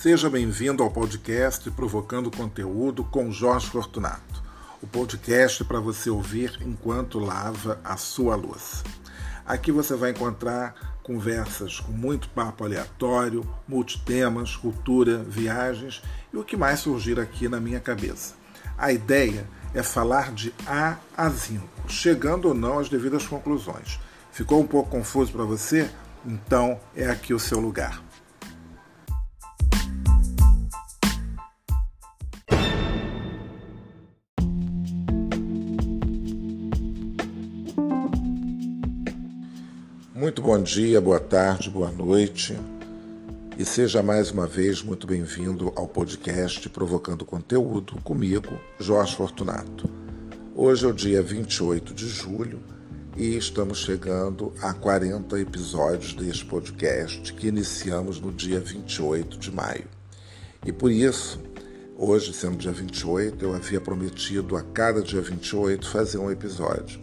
Seja bem-vindo ao podcast Provocando Conteúdo com Jorge Fortunato. O podcast para você ouvir enquanto lava a sua louça. Aqui você vai encontrar conversas com muito papo aleatório, multitemas, cultura, viagens e o que mais surgir aqui na minha cabeça. A ideia é falar de A a Zinco, chegando ou não às devidas conclusões. Ficou um pouco confuso para você? Então é aqui o seu lugar. Muito bom dia, boa tarde, boa noite e seja mais uma vez muito bem-vindo ao podcast Provocando Conteúdo comigo, Jorge Fortunato. Hoje é o dia 28 de julho e estamos chegando a 40 episódios deste podcast que iniciamos no dia 28 de maio. E por isso, hoje sendo dia 28, eu havia prometido a cada dia 28 fazer um episódio.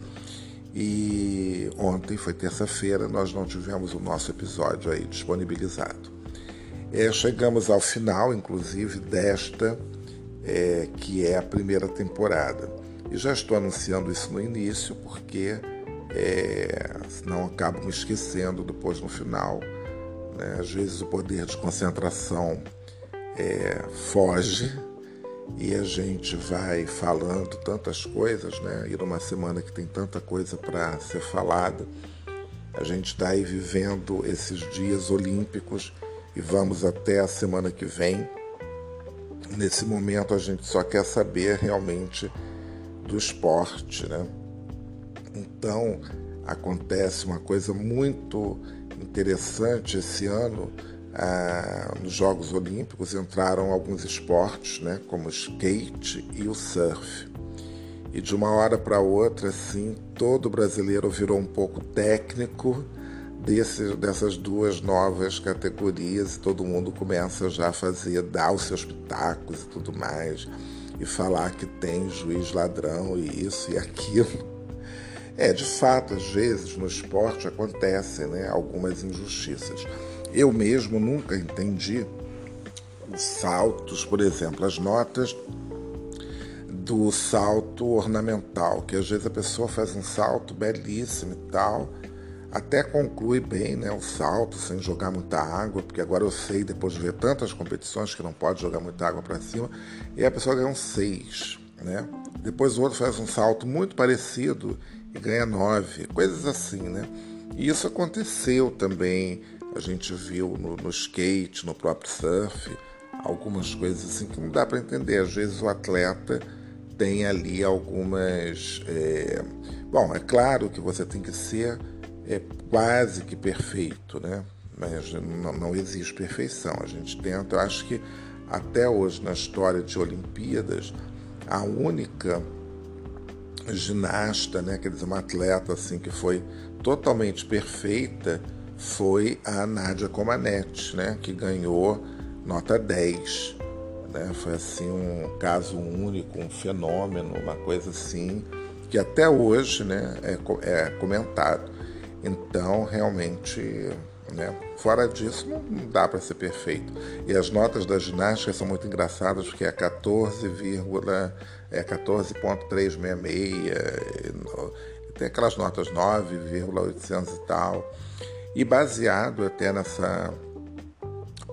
E ontem foi terça-feira, nós não tivemos o nosso episódio aí disponibilizado. É, chegamos ao final, inclusive, desta, é, que é a primeira temporada. E já estou anunciando isso no início, porque é, senão acabo me esquecendo depois no final. Né? Às vezes o poder de concentração é, foge e a gente vai falando tantas coisas, né? E numa semana que tem tanta coisa para ser falada, a gente está aí vivendo esses dias olímpicos e vamos até a semana que vem. Nesse momento a gente só quer saber realmente do esporte, né? Então acontece uma coisa muito interessante esse ano ah, nos Jogos Olímpicos entraram alguns esportes, né, como o skate e o surf. E de uma hora para outra, assim, todo brasileiro virou um pouco técnico desse, dessas duas novas categorias e todo mundo começa já a fazer, dar os seus pitacos e tudo mais, e falar que tem juiz ladrão e isso e aquilo. É, de fato, às vezes no esporte acontecem né, algumas injustiças. Eu mesmo nunca entendi os saltos, por exemplo, as notas do salto ornamental, que às vezes a pessoa faz um salto belíssimo e tal, até conclui bem né, o salto sem jogar muita água, porque agora eu sei, depois de ver tantas competições, que não pode jogar muita água para cima, e a pessoa ganha um 6. Né? Depois o outro faz um salto muito parecido e ganha 9, coisas assim. Né? E isso aconteceu também a gente viu no, no skate, no próprio surf, algumas coisas assim que não dá para entender. Às vezes o atleta tem ali algumas. É... Bom, é claro que você tem que ser é, quase que perfeito, né? Mas não, não existe perfeição. A gente tenta, eu acho que até hoje na história de Olimpíadas, a única ginasta, né, quer dizer, uma atleta assim que foi totalmente perfeita foi a Nádia Comaneci, né, que ganhou nota 10. Né? Foi assim um caso único, um fenômeno, uma coisa assim, que até hoje né, é, é comentado. Então, realmente, né, fora disso, não dá para ser perfeito. E as notas da ginástica são muito engraçadas, porque é 14, é 14.366, tem aquelas notas 9,800 e tal. E baseado até nessa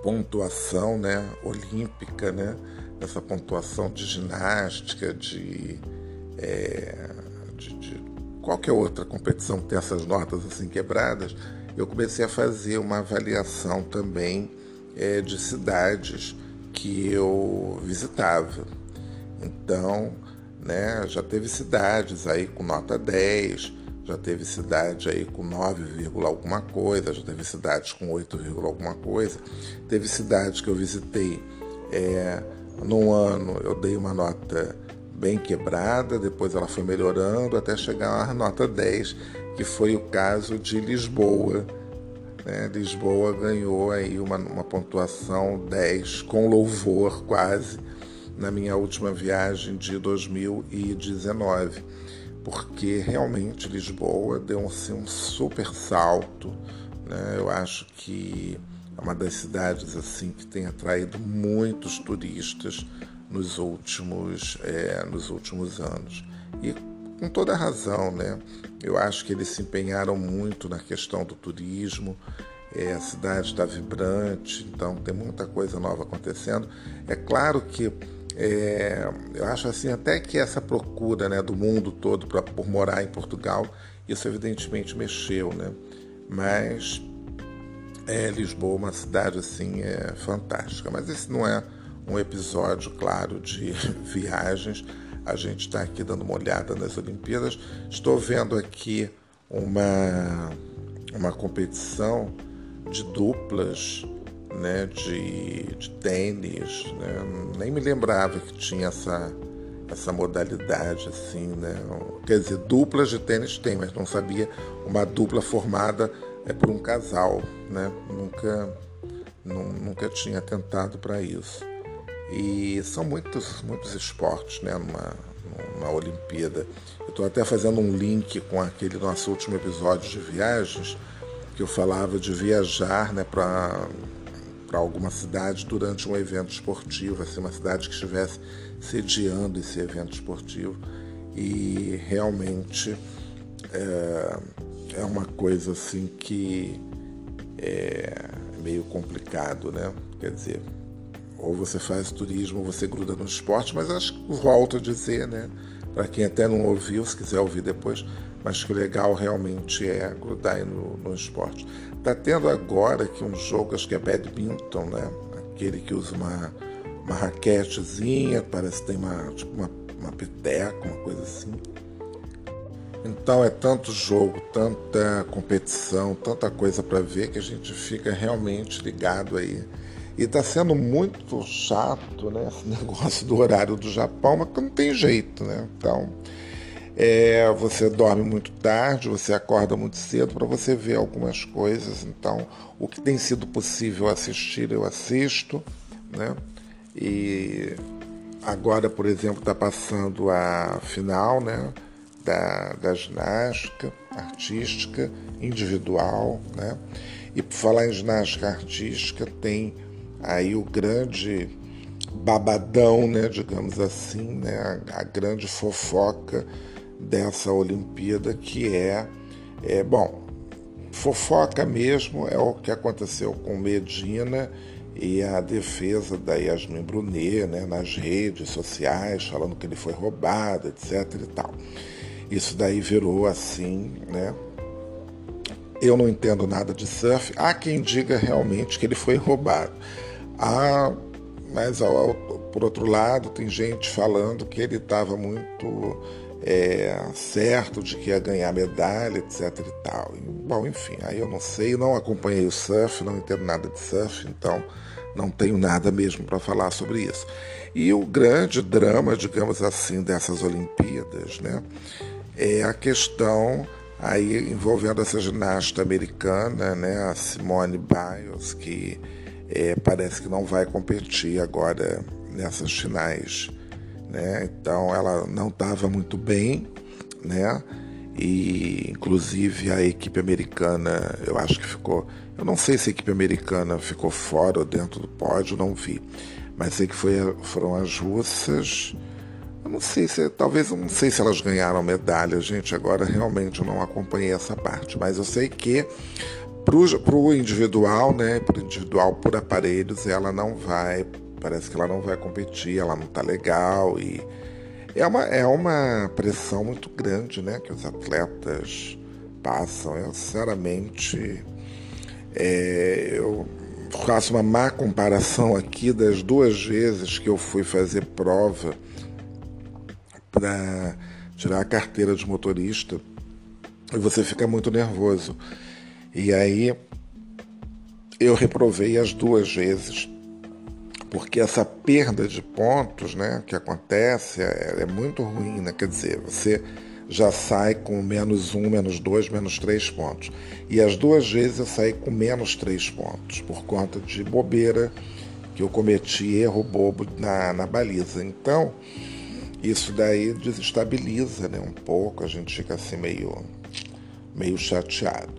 pontuação né, olímpica, né, nessa pontuação de ginástica, de, é, de, de qualquer outra competição que tem essas notas assim quebradas, eu comecei a fazer uma avaliação também é, de cidades que eu visitava. Então, né, já teve cidades aí com nota 10, já teve cidade aí com 9, alguma coisa, já teve cidades com 8, alguma coisa. Teve cidades que eu visitei é, num ano, eu dei uma nota bem quebrada, depois ela foi melhorando até chegar à nota 10, que foi o caso de Lisboa. Né? Lisboa ganhou aí uma, uma pontuação 10 com louvor quase na minha última viagem de 2019 porque realmente Lisboa deu assim, um super salto. Né? Eu acho que é uma das cidades assim que tem atraído muitos turistas nos últimos, é, nos últimos anos. E com toda razão, né? Eu acho que eles se empenharam muito na questão do turismo. É, a cidade está vibrante, então tem muita coisa nova acontecendo. É claro que é, eu acho assim até que essa procura né, do mundo todo pra, por morar em Portugal, isso evidentemente mexeu, né? Mas é, Lisboa é uma cidade assim é fantástica. Mas esse não é um episódio, claro, de viagens. A gente está aqui dando uma olhada nas Olimpíadas. Estou vendo aqui uma, uma competição de duplas né, de, de tênis. Né? Nem me lembrava que tinha essa, essa modalidade assim. Né? Quer dizer, duplas de tênis tem, mas não sabia uma dupla formada é por um casal. Né? Nunca, nunca tinha tentado para isso. E são muitos, muitos esportes né, numa, numa Olimpíada. Estou até fazendo um link com aquele nosso último episódio de viagens, que eu falava de viajar né, para alguma cidade durante um evento esportivo, assim, uma cidade que estivesse sediando esse evento esportivo. E realmente é, é uma coisa assim que é meio complicado, né? Quer dizer, ou você faz turismo ou você gruda no esporte, mas acho que volto a dizer, né? Para quem até não ouviu, se quiser ouvir depois, mas que o legal realmente é grudar no, no esporte. Tá tendo agora aqui um jogo, acho que é badminton, né? Aquele que usa uma, uma raquetezinha, parece que tem uma, tipo uma, uma peteca, uma coisa assim. Então é tanto jogo, tanta competição, tanta coisa para ver que a gente fica realmente ligado aí e está sendo muito chato, né? Esse negócio do horário do Japão, mas que não tem jeito, né? Então, é, você dorme muito tarde, você acorda muito cedo para você ver algumas coisas. Então, o que tem sido possível assistir, eu assisto, né? E agora, por exemplo, está passando a final, né? Da, da ginástica artística individual, né? E por falar em ginástica artística, tem aí o grande babadão, né, digamos assim, né, a, a grande fofoca dessa Olimpíada que é, é bom, fofoca mesmo é o que aconteceu com Medina e a defesa da Yasmin Brunet né, nas redes sociais, falando que ele foi roubado, etc. e tal. Isso daí virou assim, né? Eu não entendo nada de surf. Há quem diga realmente que ele foi roubado. Há, mas ao, por outro lado, tem gente falando que ele estava muito é, certo de que ia ganhar medalha, etc e tal. Bom, enfim, aí eu não sei, não acompanhei o surf, não entendo nada de surf, então não tenho nada mesmo para falar sobre isso. E o grande drama, digamos assim, dessas Olimpíadas, né, é a questão aí envolvendo essa ginasta americana, né, a Simone Biles, que é, parece que não vai competir agora nessas finais. Né? Então ela não estava muito bem, né? E inclusive a equipe americana, eu acho que ficou. Eu não sei se a equipe americana ficou fora ou dentro do pódio, não vi. Mas sei que foi, foram as russas. Eu não sei se, talvez, eu não sei se elas ganharam medalha, gente. Agora realmente eu não acompanhei essa parte, mas eu sei que para o individual, né, o individual por aparelhos, ela não vai, parece que ela não vai competir, ela não está legal e é uma, é uma pressão muito grande, né, que os atletas passam. Eu, sinceramente, é, eu faço uma má comparação aqui das duas vezes que eu fui fazer prova para tirar a carteira de motorista e você fica muito nervoso. E aí eu reprovei as duas vezes, porque essa perda de pontos né, que acontece é, é muito ruim, né? quer dizer, você já sai com menos um, menos dois, menos três pontos. E as duas vezes eu saí com menos três pontos, por conta de bobeira que eu cometi, erro bobo na, na baliza. Então, isso daí desestabiliza né, um pouco, a gente fica assim meio, meio chateado.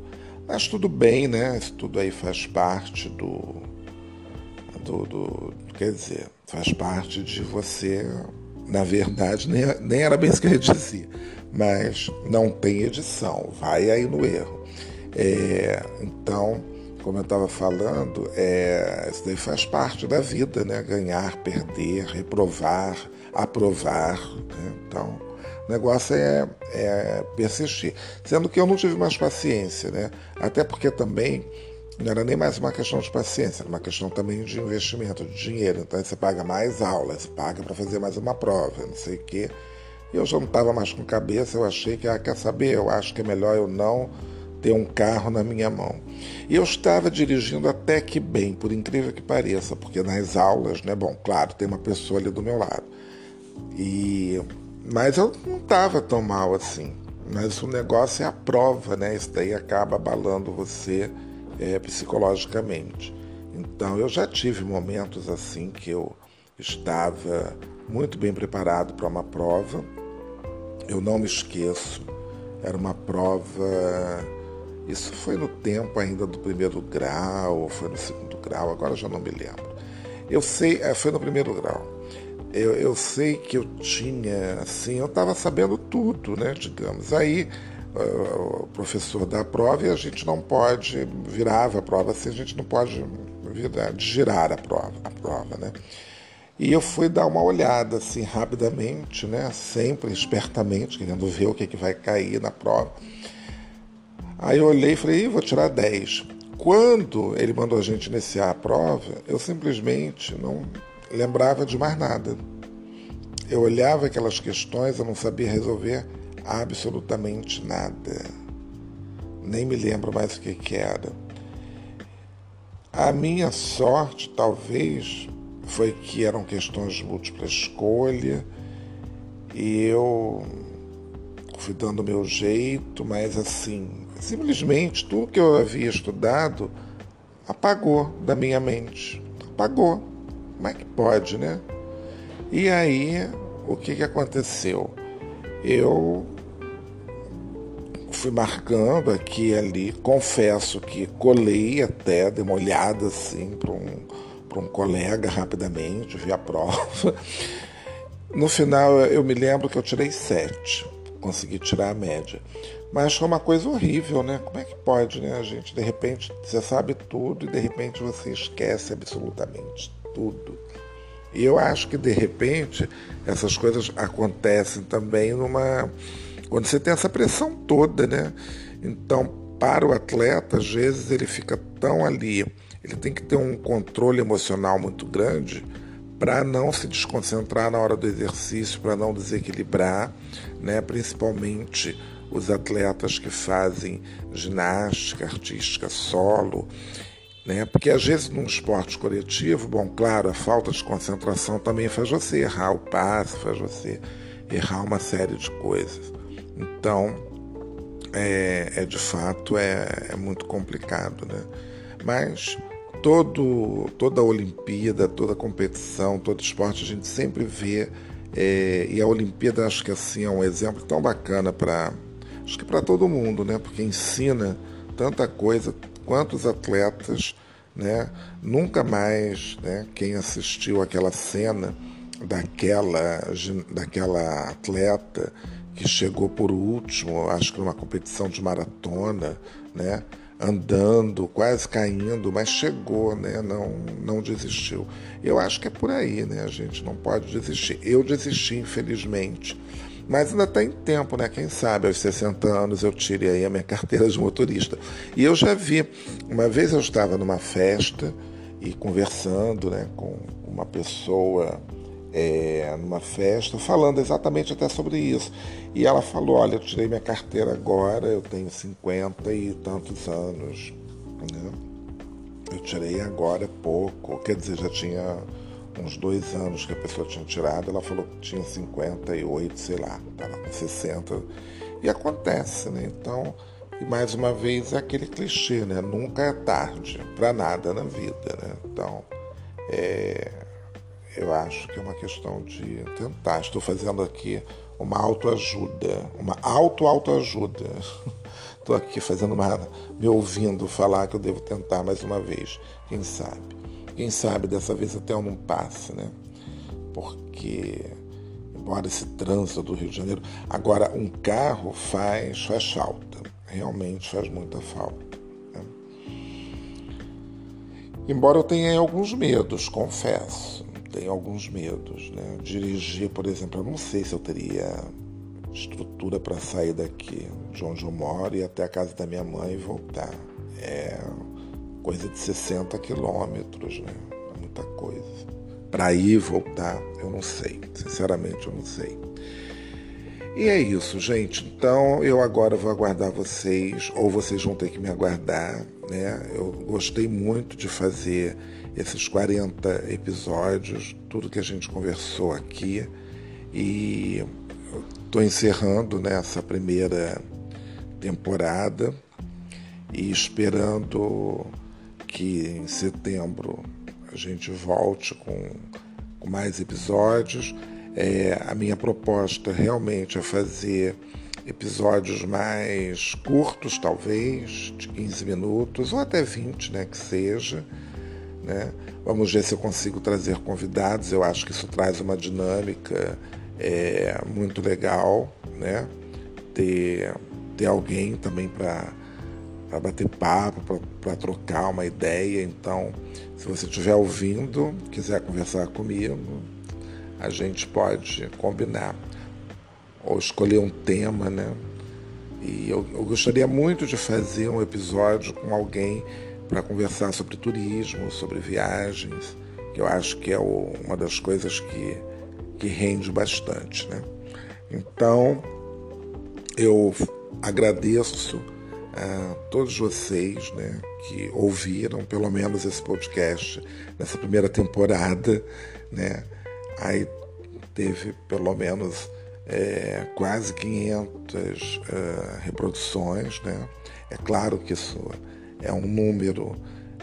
Mas tudo bem, né? Isso tudo aí faz parte do, do, do. Quer dizer, faz parte de você. Na verdade, nem, nem era bem isso que ele dizia, mas não tem edição, vai aí no erro. É, então, como eu estava falando, é, isso daí faz parte da vida, né? Ganhar, perder, reprovar, aprovar. Né? Então, o negócio é, é, persistir. Sendo que eu não tive mais paciência, né? Até porque também não era nem mais uma questão de paciência, era uma questão também de investimento, de dinheiro. Então você paga mais aulas, paga para fazer mais uma prova, não sei o quê. E eu já não estava mais com cabeça, eu achei que, ah, quer saber, eu acho que é melhor eu não ter um carro na minha mão. E eu estava dirigindo até que bem, por incrível que pareça, porque nas aulas, né, bom, claro, tem uma pessoa ali do meu lado. E mas eu não estava tão mal assim. Mas o negócio é a prova, né? Isso daí acaba abalando você é, psicologicamente. Então eu já tive momentos assim que eu estava muito bem preparado para uma prova. Eu não me esqueço. Era uma prova. Isso foi no tempo ainda do primeiro grau, ou foi no segundo grau, agora já não me lembro. Eu sei, é, foi no primeiro grau eu, eu sei que eu tinha, assim, eu estava sabendo tudo, né, digamos. Aí o professor dá a prova e a gente não pode, virava a prova assim, a gente não pode virar, girar a prova, a prova, né. E eu fui dar uma olhada, assim, rapidamente, né, sempre espertamente, querendo ver o que, é que vai cair na prova. Aí eu olhei e falei, vou tirar 10. Quando ele mandou a gente iniciar a prova, eu simplesmente não lembrava de mais nada. Eu olhava aquelas questões, eu não sabia resolver absolutamente nada. Nem me lembro mais o que, que era. A minha sorte, talvez, foi que eram questões de múltipla escolha e eu fui dando o meu jeito, mas assim, simplesmente tudo que eu havia estudado apagou da minha mente. Apagou. Como é que pode, né? E aí, o que, que aconteceu? Eu fui marcando aqui e ali, confesso que colei até, dei uma olhada assim para um, um colega rapidamente, vi a prova. No final, eu me lembro que eu tirei sete, consegui tirar a média. Mas foi uma coisa horrível, né? Como é que pode, né, gente? De repente você sabe tudo e de repente você esquece absolutamente tudo. E eu acho que de repente essas coisas acontecem também numa quando você tem essa pressão toda, né? Então, para o atleta, às vezes ele fica tão ali, ele tem que ter um controle emocional muito grande para não se desconcentrar na hora do exercício, para não desequilibrar, né? Principalmente os atletas que fazem ginástica artística solo né? Porque às vezes num esporte coletivo, bom, claro, a falta de concentração também faz você errar o passe, faz você errar uma série de coisas. Então, é, é de fato é, é, muito complicado, né? Mas todo, toda Olimpíada, toda competição, todo esporte a gente sempre vê é, e a Olimpíada acho que assim é um exemplo tão bacana para acho que para todo mundo, né? Porque ensina tanta coisa, quantos atletas, né? Nunca mais, né? Quem assistiu aquela cena daquela, daquela atleta que chegou por último, acho que numa competição de maratona, né? andando, quase caindo, mas chegou, né? Não, não desistiu. Eu acho que é por aí, né? A gente não pode desistir. Eu desisti, infelizmente. Mas ainda está em tempo, né? Quem sabe aos 60 anos eu tire aí a minha carteira de motorista. E eu já vi, uma vez eu estava numa festa e conversando né, com uma pessoa é, numa festa, falando exatamente até sobre isso. E ela falou: Olha, eu tirei minha carteira agora, eu tenho 50 e tantos anos. Né? Eu tirei agora pouco, quer dizer, já tinha uns dois anos que a pessoa tinha tirado, ela falou que tinha 58, sei lá, estava com 60. E acontece, né? Então, e mais uma vez é aquele clichê, né? Nunca é tarde para nada na vida, né? Então, é, eu acho que é uma questão de tentar. Estou fazendo aqui uma autoajuda, uma auto-autoajuda. Estou aqui fazendo uma. me ouvindo falar que eu devo tentar mais uma vez. Quem sabe? Quem sabe dessa vez até eu não passe, né? Porque, embora esse trânsito do Rio de Janeiro. Agora, um carro faz, faz falta. Realmente faz muita falta. Né? Embora eu tenha alguns medos, confesso. Tenho alguns medos, né? Dirigir, por exemplo, eu não sei se eu teria estrutura para sair daqui, de onde eu moro, e até a casa da minha mãe e voltar. É coisa de 60 quilômetros, né? É muita coisa. Para ir e voltar, eu não sei. Sinceramente, eu não sei. E é isso, gente. Então eu agora vou aguardar vocês, ou vocês vão ter que me aguardar. Né? Eu gostei muito de fazer esses 40 episódios, tudo que a gente conversou aqui. E Estou encerrando né, primeira temporada e esperando que em setembro a gente volte com, com mais episódios. É, a minha proposta realmente é fazer episódios mais curtos, talvez, de 15 minutos, ou até 20, né, que seja. Né? Vamos ver se eu consigo trazer convidados, eu acho que isso traz uma dinâmica é muito legal, né? Ter, ter alguém também para bater papo, para trocar uma ideia. Então, se você estiver ouvindo, quiser conversar comigo, a gente pode combinar ou escolher um tema, né? E eu, eu gostaria muito de fazer um episódio com alguém para conversar sobre turismo, sobre viagens, que eu acho que é o, uma das coisas que que rende bastante. Né? Então, eu agradeço a todos vocês né, que ouviram pelo menos esse podcast nessa primeira temporada. Né? Aí teve pelo menos é, quase 500 uh, é, reproduções. Né? É claro que isso é um número,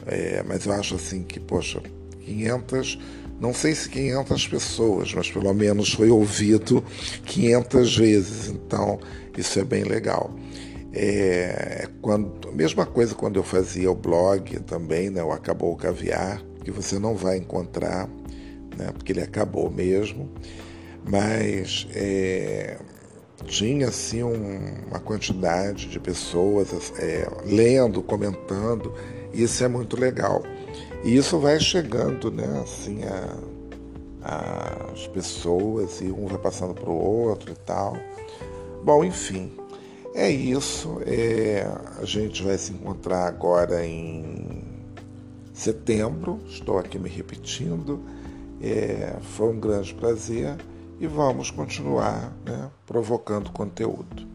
é, mas eu acho assim que, poxa, 500 não sei se 500 pessoas, mas pelo menos foi ouvido 500 vezes, então isso é bem legal. É, quando, mesma coisa quando eu fazia o blog também, né, o Acabou o Caviar, que você não vai encontrar, né, porque ele acabou mesmo, mas é, tinha assim um, uma quantidade de pessoas é, lendo, comentando, isso é muito legal. E isso vai chegando, né, assim, a, as pessoas e um vai passando para o outro e tal. Bom, enfim, é isso. É, a gente vai se encontrar agora em setembro. Estou aqui me repetindo. É, foi um grande prazer e vamos continuar né, provocando conteúdo.